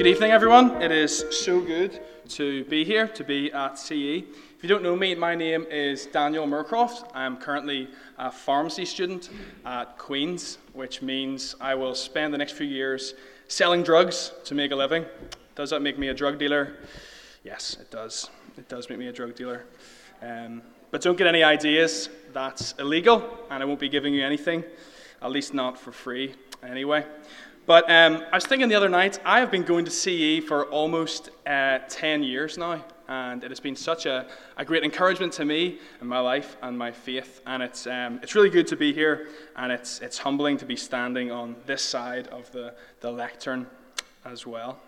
Good evening, everyone. It is so good to be here, to be at CE. If you don't know me, my name is Daniel Murcroft. I'm currently a pharmacy student at Queen's, which means I will spend the next few years selling drugs to make a living. Does that make me a drug dealer? Yes, it does. It does make me a drug dealer. Um, but don't get any ideas. That's illegal, and I won't be giving you anything, at least not for free anyway. But um, I was thinking the other night, I have been going to CE for almost uh, 10 years now, and it has been such a, a great encouragement to me in my life and my faith. And it's, um, it's really good to be here, and it's, it's humbling to be standing on this side of the, the lectern as well.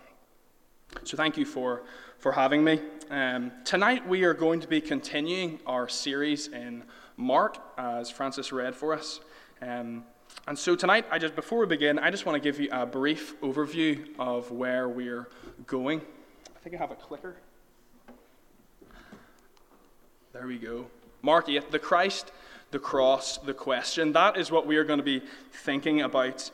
So thank you for, for having me. Um, tonight we are going to be continuing our series in Mark, as Francis read for us. Um, and so tonight, I just before we begin, I just want to give you a brief overview of where we're going. I think I have a clicker. There we go. Mark 8, the Christ, the cross, the question. That is what we are going to be thinking about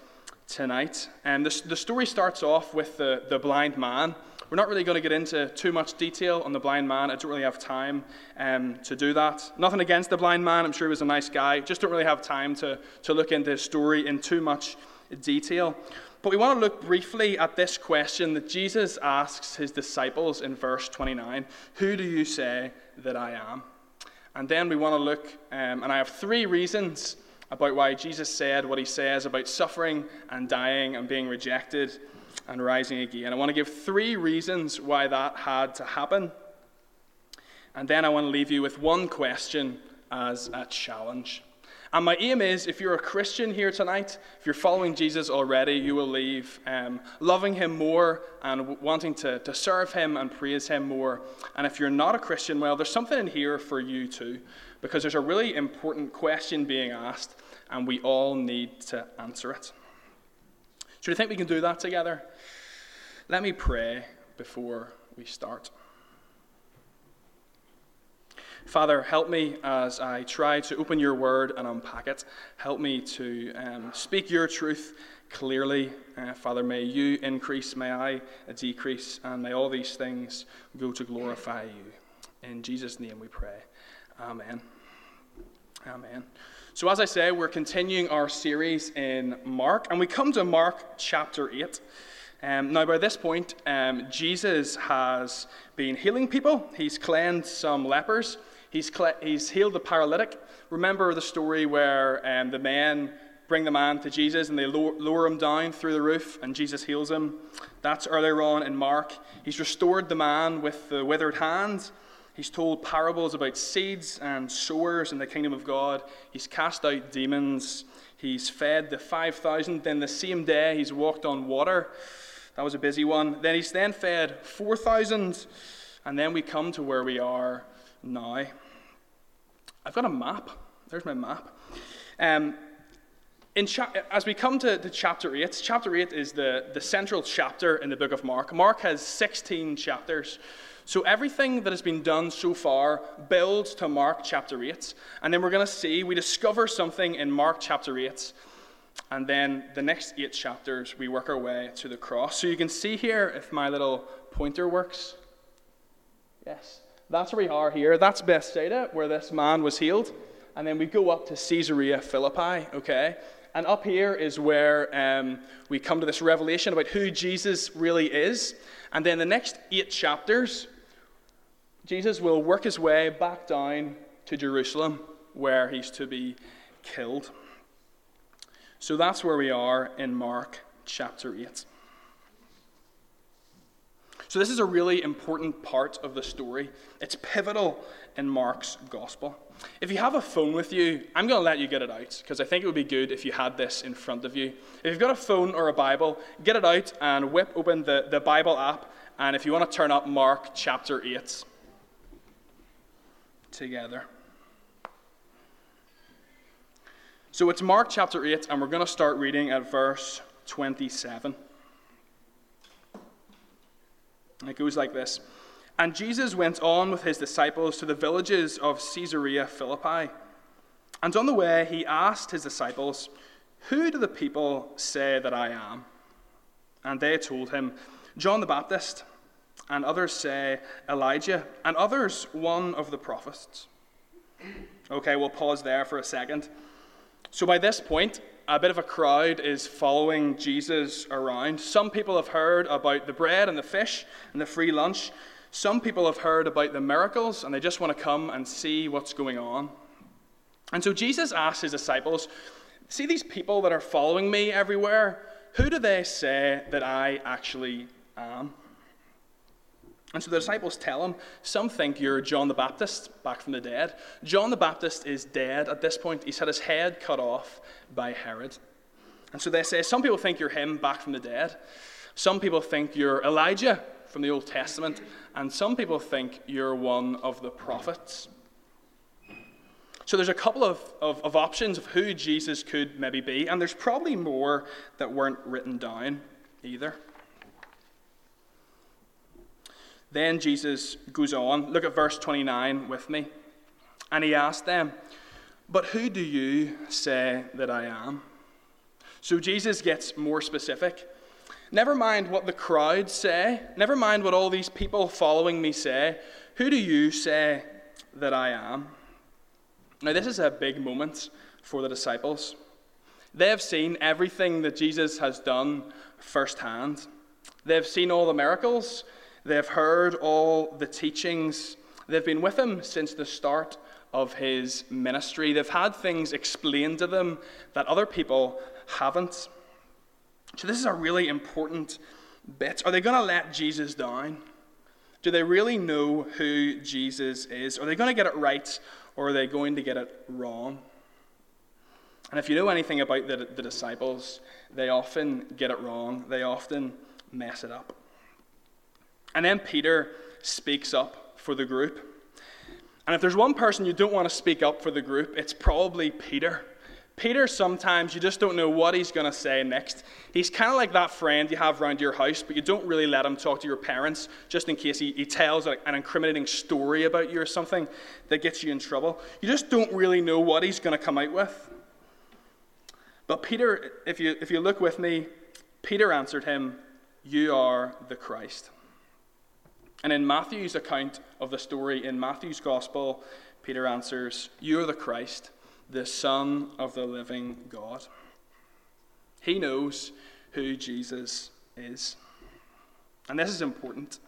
tonight. And the, the story starts off with the, the blind man we're not really going to get into too much detail on the blind man. I don't really have time um, to do that. Nothing against the blind man. I'm sure he was a nice guy. Just don't really have time to, to look into his story in too much detail. But we want to look briefly at this question that Jesus asks his disciples in verse 29 Who do you say that I am? And then we want to look, um, and I have three reasons about why Jesus said what he says about suffering and dying and being rejected and rising again. I want to give three reasons why that had to happen. And then I want to leave you with one question as a challenge. And my aim is if you're a Christian here tonight, if you're following Jesus already, you will leave um, loving him more and wanting to, to serve him and praise him more. And if you're not a Christian, well, there's something in here for you too, because there's a really important question being asked, and we all need to answer it. Do you think we can do that together? Let me pray before we start. Father, help me as I try to open your word and unpack it. Help me to um, speak your truth clearly. Uh, Father, may you increase, may I decrease, and may all these things go to glorify you. In Jesus' name we pray. Amen. Amen. So, as I say, we're continuing our series in Mark, and we come to Mark chapter 8. Um, now, by this point, um, Jesus has been healing people. He's cleansed some lepers. He's, he's healed the paralytic. Remember the story where um, the men bring the man to Jesus and they lower, lower him down through the roof, and Jesus heals him. That's earlier on in Mark. He's restored the man with the withered hand. He's told parables about seeds and sowers in the kingdom of God. He's cast out demons. He's fed the 5,000. Then the same day, he's walked on water. That was a busy one. Then he's then fed 4,000. And then we come to where we are now. I've got a map. There's my map. Um, cha- as we come to, to, chapter 8, chapter 8 is the, the central chapter in the book of Mark. Mark has 16 chapters. So everything that has been done so far builds to Mark chapter 8. And then we're going to see, we discover something in Mark chapter 8. And then the next eight chapters, we work our way to the cross. So you can see here, if my little pointer works. Yes, that's where we are here. That's Bethsaida, where this man was healed. And then we go up to Caesarea Philippi, okay? And up here is where um, we come to this revelation about who Jesus really is. And then the next eight chapters, Jesus will work his way back down to Jerusalem where he's to be killed. So that's where we are in Mark chapter 8. So, this is a really important part of the story. It's pivotal in Mark's gospel. If you have a phone with you, I'm going to let you get it out because I think it would be good if you had this in front of you. If you've got a phone or a Bible, get it out and whip open the, the Bible app. And if you want to turn up Mark chapter 8, together. So it's Mark chapter 8, and we're going to start reading at verse 27. It goes like this And Jesus went on with his disciples to the villages of Caesarea Philippi. And on the way, he asked his disciples, Who do the people say that I am? And they told him, John the Baptist, and others say Elijah, and others one of the prophets. Okay, we'll pause there for a second. So by this point, a bit of a crowd is following Jesus around. Some people have heard about the bread and the fish and the free lunch. Some people have heard about the miracles and they just want to come and see what's going on. And so Jesus asked his disciples, See these people that are following me everywhere? Who do they say that I actually am? And so the disciples tell him, Some think you're John the Baptist, back from the dead. John the Baptist is dead at this point. He's had his head cut off by Herod. And so they say, Some people think you're him back from the dead. Some people think you're Elijah from the Old Testament. And some people think you're one of the prophets. So there's a couple of, of, of options of who Jesus could maybe be. And there's probably more that weren't written down either. Then Jesus goes on. Look at verse 29 with me. And he asked them, But who do you say that I am? So Jesus gets more specific. Never mind what the crowd say, never mind what all these people following me say. Who do you say that I am? Now, this is a big moment for the disciples. They have seen everything that Jesus has done firsthand. They've seen all the miracles, They've heard all the teachings. They've been with him since the start of his ministry. They've had things explained to them that other people haven't. So, this is a really important bit. Are they going to let Jesus down? Do they really know who Jesus is? Are they going to get it right or are they going to get it wrong? And if you know anything about the, the disciples, they often get it wrong, they often mess it up. And then Peter speaks up for the group. And if there's one person you don't want to speak up for the group, it's probably Peter. Peter, sometimes you just don't know what he's going to say next. He's kind of like that friend you have around your house, but you don't really let him talk to your parents just in case he, he tells an incriminating story about you or something that gets you in trouble. You just don't really know what he's going to come out with. But Peter, if you, if you look with me, Peter answered him, You are the Christ. And in Matthew's account of the story, in Matthew's gospel, Peter answers, You are the Christ, the Son of the living God. He knows who Jesus is. And this is important,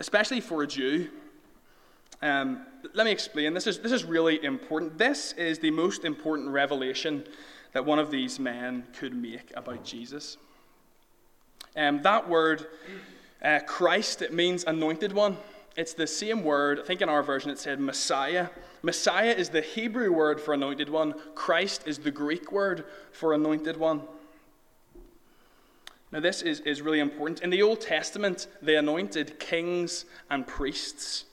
especially for a Jew. Um, let me explain. This is, this is really important. This is the most important revelation that one of these men could make about Jesus. Um, that word uh, Christ, it means anointed one. It's the same word. I think in our version it said Messiah. Messiah is the Hebrew word for anointed one, Christ is the Greek word for anointed one. Now, this is, is really important. In the Old Testament, they anointed kings and priests.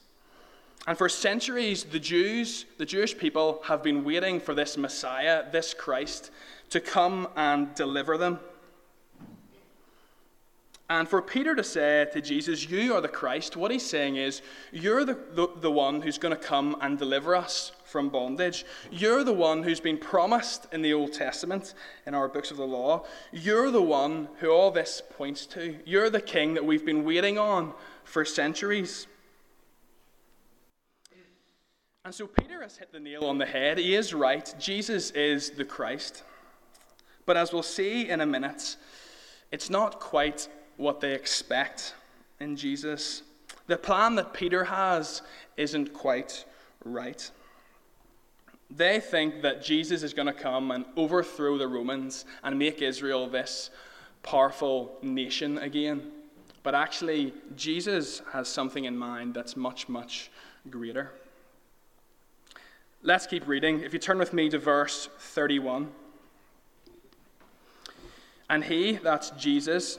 And for centuries, the Jews, the Jewish people, have been waiting for this Messiah, this Christ, to come and deliver them. And for Peter to say to Jesus, You are the Christ, what he's saying is, You're the, the, the, one who's going to come and deliver us from bondage. You're the one who's been promised in the Old Testament, in our books of the law. You're the one who all this points to. You're the king that we've been waiting on for centuries. And so Peter has hit the nail on the head. He is right. Jesus is the Christ. But as we'll see in a minute, it's not quite what they expect in Jesus. The plan that Peter has isn't quite right. They think that Jesus is going to come and overthrow the Romans and make Israel this powerful nation again. But actually, Jesus has something in mind that's much, much greater. Let's keep reading. If you turn with me to verse 31. And he, that's Jesus,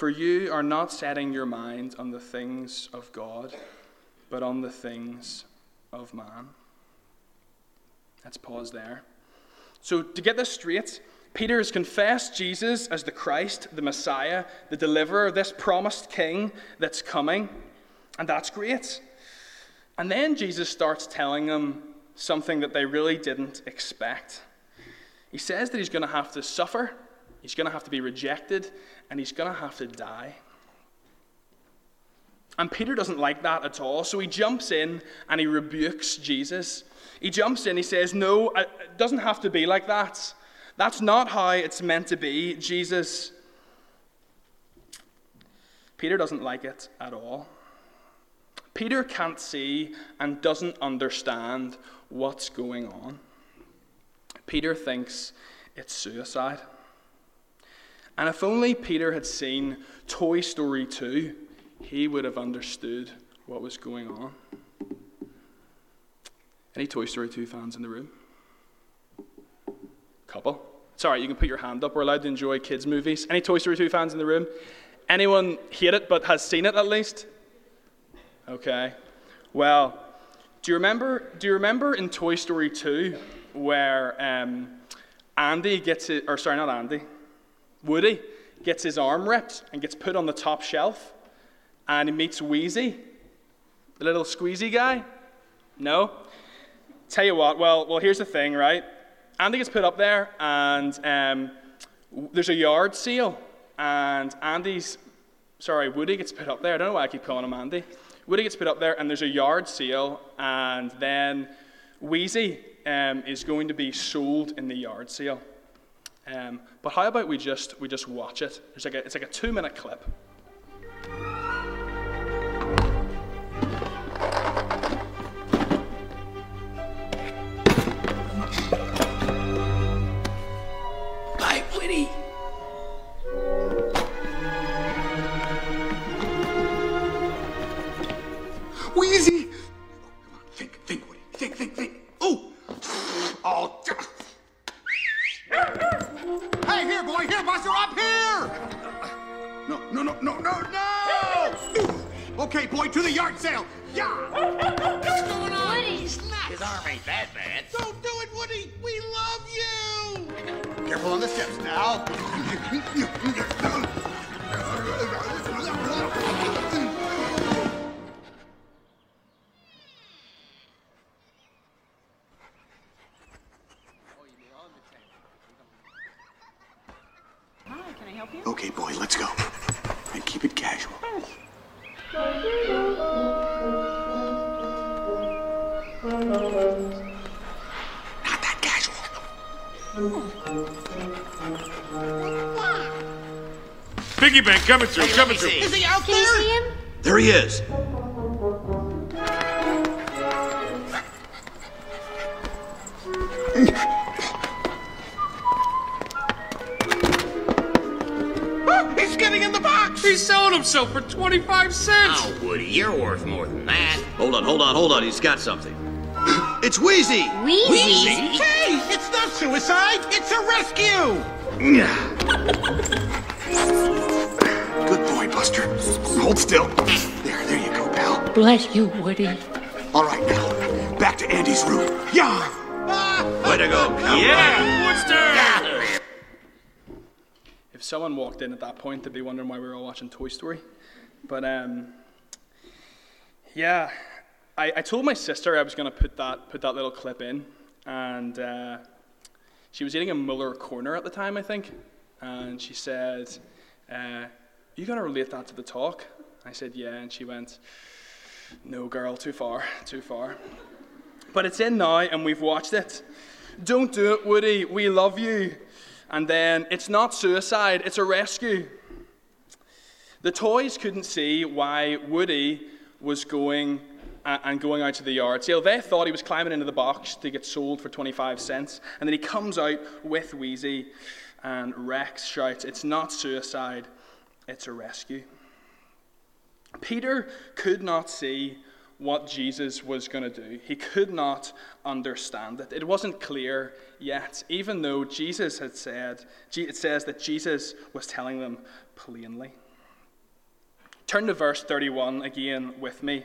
for you are not setting your mind on the things of God, but on the things of man. Let's pause there. So, to get this straight, Peter has confessed Jesus as the Christ, the Messiah, the deliverer, this promised king that's coming, and that's great. And then Jesus starts telling them something that they really didn't expect. He says that he's going to have to suffer, he's going to have to be rejected, and he's going to have to die. And Peter doesn't like that at all, so he jumps in and he rebukes Jesus. He jumps in, he says, No, it doesn't have to be like that. That's not how it's meant to be, Jesus. Peter doesn't like it at all. Peter can't see and doesn't understand what's going on. Peter thinks it's suicide. And if only Peter had seen Toy Story 2, he would have understood what was going on. Any Toy Story 2 fans in the room? Couple. Sorry, you can put your hand up. We're allowed to enjoy kids' movies. Any Toy Story 2 fans in the room? Anyone hate it but has seen it at least? Okay. Well, do you remember? Do you remember in Toy Story 2 where um, Andy gets it, or sorry, not Andy, Woody gets his arm ripped and gets put on the top shelf, and he meets Wheezy, the little squeezy guy? No. Tell you what. Well, well, here's the thing, right? Andy gets put up there, and um, there's a yard sale, and Andy's, sorry, Woody gets put up there. I don't know why I keep calling him Andy. Woody gets put up there, and there's a yard sale, and then Wheezy um, is going to be sold in the yard sale. Um, but how about we just we just watch it? It's like a, it's like a two minute clip. Hey, here, boy, here, Buster, up here! No, no, no, no, no, no! Okay, boy, to the yard sale. Yeah! What's going on? Woody. His arm ain't that bad. Don't do it, Woody! We love you! Careful on the steps now. let's go. And keep it casual. Not that casual. Piggy bank coming through, coming through. Is he out Can you there? see him? There he is. He's selling himself for 25 cents. Oh, Woody, you're worth more than that. Hold on, hold on, hold on. He's got something. It's Wheezy! Wheezy. Hey, it's not suicide, it's a rescue! Good boy, Buster. Hold still. There, there you go, pal. Bless you, Woody. All right, now, back to Andy's room. Yeah! Ah, ah, Way to go, ah, cowboy. Yeah, Woodster. If someone walked in at that point, they'd be wondering why we were all watching Toy Story. But um, yeah, I, I told my sister I was going to put that put that little clip in, and uh, she was eating a Muller corner at the time, I think, and she said, uh, "You going to relate that to the talk?" I said, "Yeah," and she went, "No, girl, too far, too far." But it's in now, and we've watched it. Don't do it, Woody. We love you. And then it's not suicide, it's a rescue. The toys couldn't see why Woody was going and going out to the yard sale. They thought he was climbing into the box to get sold for 25 cents. And then he comes out with Wheezy, and Rex shouts, It's not suicide, it's a rescue. Peter could not see what Jesus was going to do. He could not understand it. It wasn't clear yet, even though Jesus had said, it says that Jesus was telling them plainly. Turn to verse 31 again with me.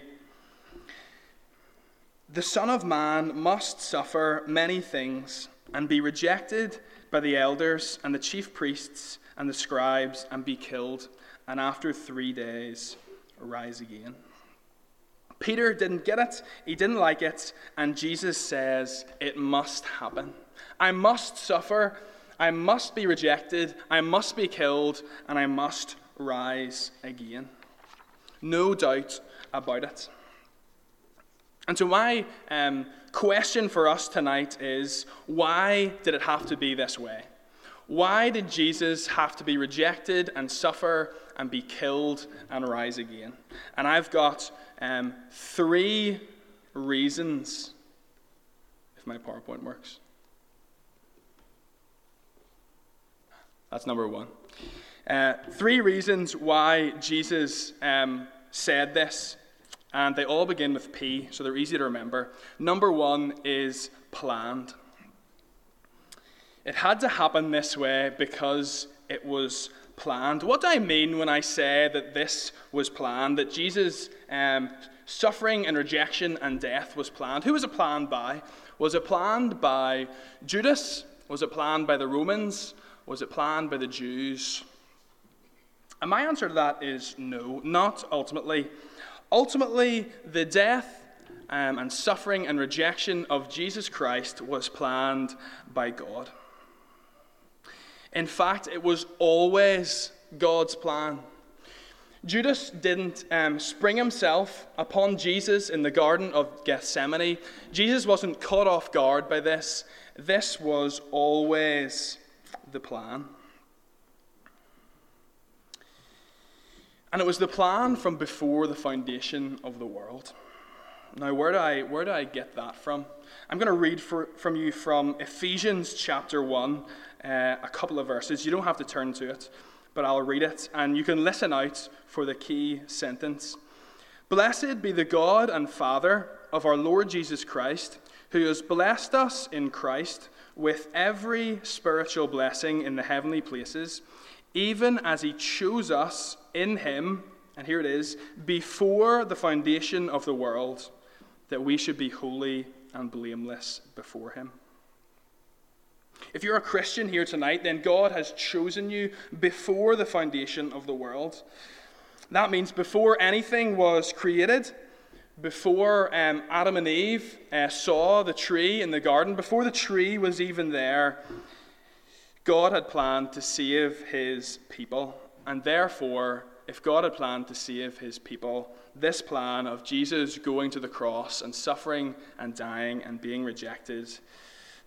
The Son of Man must suffer many things and be rejected by the elders and the chief priests and the scribes and be killed, and after three days rise again. Peter didn't get it, he didn't like it, and Jesus says, It must happen. I must suffer, I must be rejected, I must be killed, and I must rise again. No doubt about it. And so, my um, question for us tonight is why did it have to be this way? Why did Jesus have to be rejected and suffer and be killed and rise again? And I've got um, three reasons, if my PowerPoint works. That's number one. Uh, three reasons why Jesus um, said this, and they all begin with P, so they're easy to remember. Number one is planned. It had to happen this way because it was planned. What do I mean when I say that this was planned? That Jesus' um, suffering and rejection and death was planned? Who was it planned by? Was it planned by Judas? Was it planned by the Romans? Was it planned by the Jews? And my answer to that is no, not ultimately. Ultimately, the death um, and suffering and rejection of Jesus Christ was planned by God. In fact, it was always God's plan. Judas didn't um, spring himself upon Jesus in the Garden of Gethsemane. Jesus wasn't caught off guard by this. This was always the plan. And it was the plan from before the foundation of the world. Now, where do I, where do I get that from? I'm going to read for, from you from Ephesians chapter 1, uh, a couple of verses. You don't have to turn to it, but I'll read it, and you can listen out for the key sentence. Blessed be the God and Father of our Lord Jesus Christ, who has blessed us in Christ with every spiritual blessing in the heavenly places, even as he chose us in him, and here it is, before the foundation of the world, that we should be holy and blameless before him. If you're a Christian here tonight, then God has chosen you before the foundation of the world. That means before anything was created, before um, Adam and Eve uh, saw the tree in the garden, before the tree was even there, God had planned to save his people. And therefore, if God had planned to save his people, this plan of Jesus going to the cross and suffering and dying and being rejected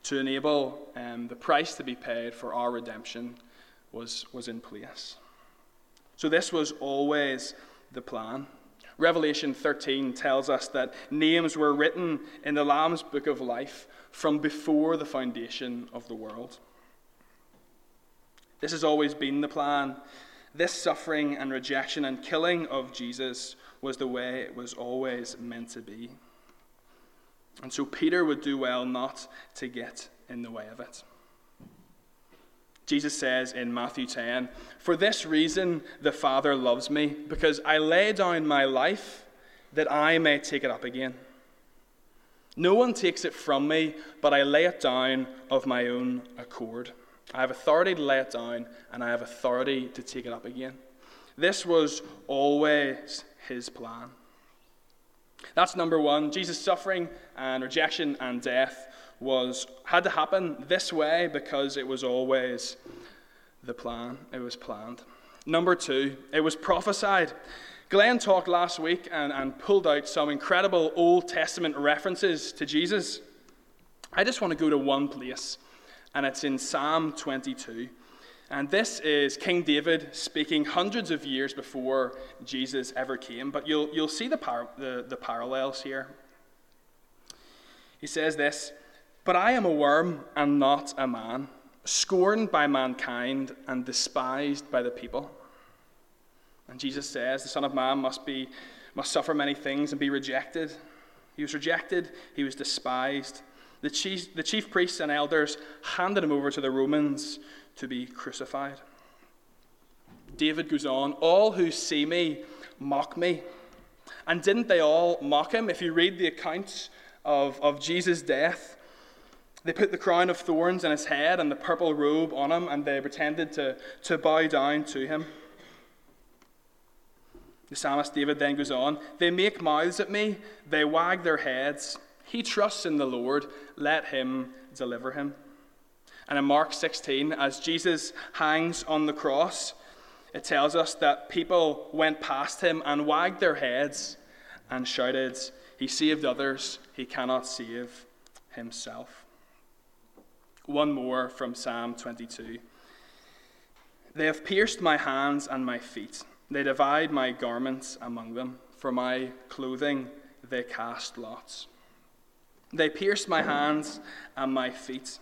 to enable um, the price to be paid for our redemption was, was in place. So, this was always the plan. Revelation 13 tells us that names were written in the Lamb's book of life from before the foundation of the world. This has always been the plan. This suffering and rejection and killing of Jesus was the way it was always meant to be. And so Peter would do well not to get in the way of it. Jesus says in Matthew 10, For this reason the Father loves me, because I lay down my life that I may take it up again. No one takes it from me, but I lay it down of my own accord. I have authority to lay it down, and I have authority to take it up again. This was always his plan. That's number one. Jesus' suffering and rejection and death was had to happen this way because it was always the plan. It was planned. Number two, it was prophesied. Glenn talked last week and, and pulled out some incredible Old Testament references to Jesus. I just want to go to one place, and it's in Psalm 22. And this is King David speaking hundreds of years before Jesus ever came. But you'll, you'll see the, par- the, the parallels here. He says this But I am a worm and not a man, scorned by mankind and despised by the people. And Jesus says, The Son of Man must be must suffer many things and be rejected. He was rejected, he was despised. The chief, the chief priests and elders handed him over to the Romans to be crucified. David goes on, All who see me mock me. And didn't they all mock him? If you read the accounts of, of Jesus' death, they put the crown of thorns on his head and the purple robe on him, and they pretended to, to bow down to him. The psalmist David then goes on They make mouths at me, they wag their heads. He trusts in the Lord, let him deliver him. And in Mark 16, as Jesus hangs on the cross, it tells us that people went past him and wagged their heads and shouted, He saved others, he cannot save himself. One more from Psalm 22. They have pierced my hands and my feet. They divide my garments among them. For my clothing they cast lots. They pierced my hands and my feet.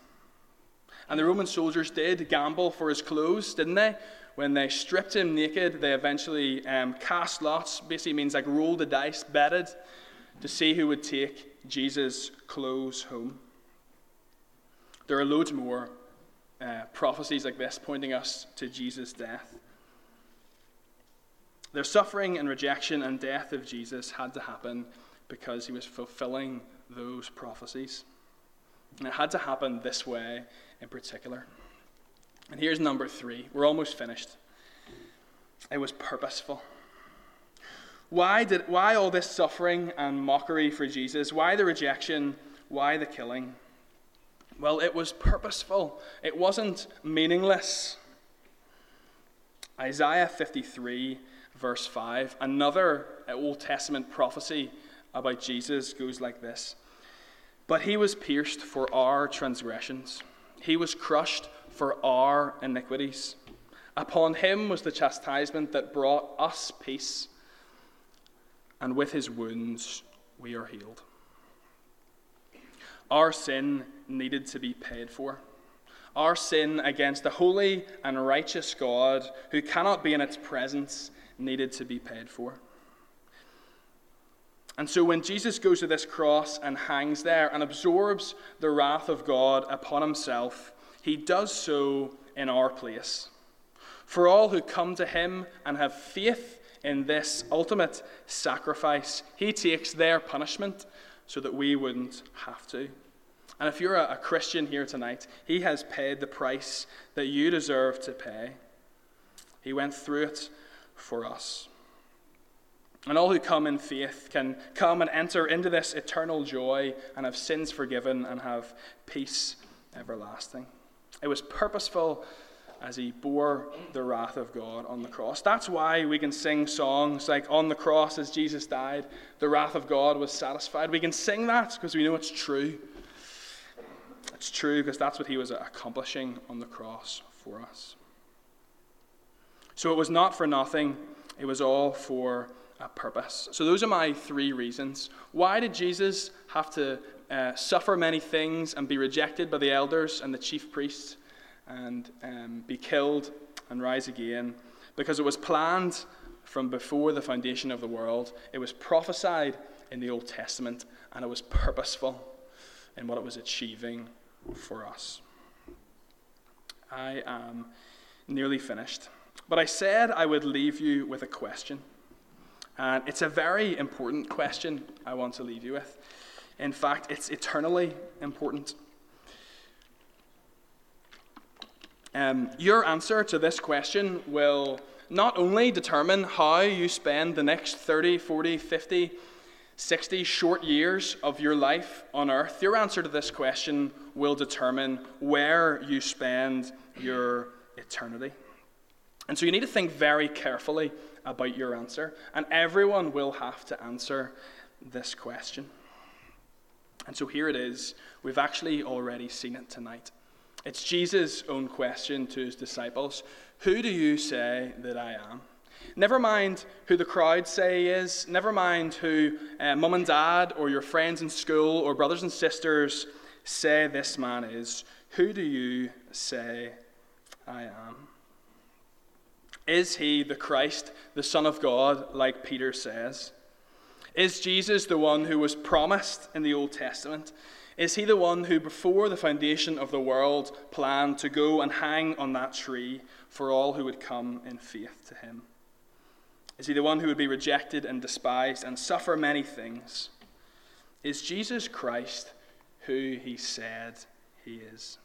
And the Roman soldiers did gamble for his clothes, didn't they? When they stripped him naked, they eventually um, cast lots. Basically, means like rolled the dice, betted to see who would take Jesus' clothes home. There are loads more uh, prophecies like this pointing us to Jesus' death. Their suffering and rejection and death of Jesus had to happen because he was fulfilling those prophecies. And it had to happen this way in particular. And here's number three. We're almost finished. It was purposeful. Why, did, why all this suffering and mockery for Jesus? Why the rejection? Why the killing? Well, it was purposeful, it wasn't meaningless. Isaiah 53, verse 5, another Old Testament prophecy about Jesus goes like this But he was pierced for our transgressions, he was crushed for our iniquities. Upon him was the chastisement that brought us peace, and with his wounds we are healed. Our sin needed to be paid for. Our sin against a holy and righteous God, who cannot be in its presence, needed to be paid for. And so when Jesus goes to this cross and hangs there and absorbs the wrath of God upon himself, he does so in our place. For all who come to him and have faith in this ultimate sacrifice, he takes their punishment so that we wouldn't have to. And if you're a, Christian here tonight, he has paid the price that you deserve to pay. He went through it for us. And all who come in faith can come and enter into this eternal joy and have sins forgiven and have peace everlasting. It was purposeful as he bore the wrath of God on the cross. That's why we can sing songs like On the Cross as Jesus died, the wrath of God was satisfied. We can sing that because we know it's true. It's true because that's what he was accomplishing on the cross for us. So it was not for nothing, it was all for a purpose. So those are my three reasons. Why did Jesus have to uh, suffer many things and be rejected by the elders and the chief priests and um, be killed and rise again? Because it was planned from before the foundation of the world, it was prophesied in the Old Testament, and it was purposeful in what it was achieving for us. I am nearly finished. But I said I would leave you with a question. And it's a very important question I want to leave you with. In fact, it's eternally important. Um, your answer to this question will not only determine how you spend the next 30, 40, 50, 60 short years of your life on earth, your answer to this question will determine where you spend your eternity. And so you need to think very carefully about your answer, and everyone will have to answer this question. And so here it is. We've actually already seen it tonight. It's Jesus' own question to his disciples Who do you say that I am? Never mind who the crowd say he is. Never mind who uh, mum and dad or your friends in school or brothers and sisters say this man is. Who do you say I am? Is he the Christ, the Son of God, like Peter says? Is Jesus the one who was promised in the Old Testament? Is he the one who, before the foundation of the world, planned to go and hang on that tree for all who would come in faith to him? Is he the one who would be rejected and despised and suffer many things? Is Jesus Christ who he said he is?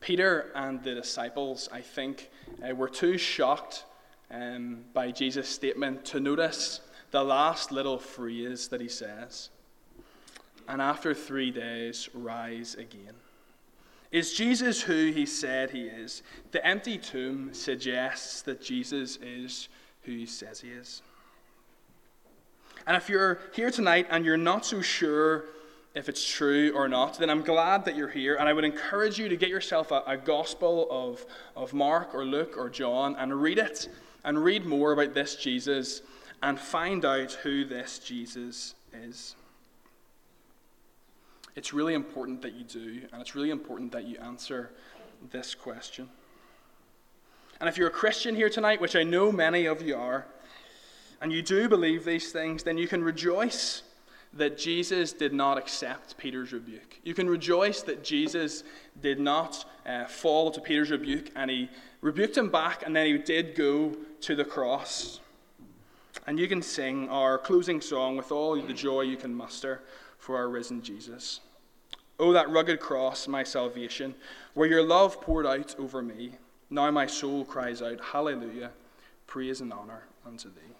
Peter and the disciples, I think, uh, were too shocked um, by Jesus' statement to notice the last little phrase that he says. And after three days, rise again. Is Jesus who he said he is? The empty tomb suggests that Jesus is who he says he is. And if you're here tonight and you're not so sure if it's true or not, then I'm glad that you're here. And I would encourage you to get yourself a, a gospel of, of Mark or Luke or John and read it and read more about this Jesus and find out who this Jesus is. It's really important that you do, and it's really important that you answer this question. And if you're a Christian here tonight, which I know many of you are, and you do believe these things, then you can rejoice that Jesus did not accept Peter's rebuke. You can rejoice that Jesus did not uh, fall to Peter's rebuke and he rebuked him back and then he did go to the cross. And you can sing our closing song with all the joy you can muster for our risen Jesus. Oh, that rugged cross, my salvation, where your love poured out over me. Now my soul cries out, Hallelujah, praise and honor unto thee.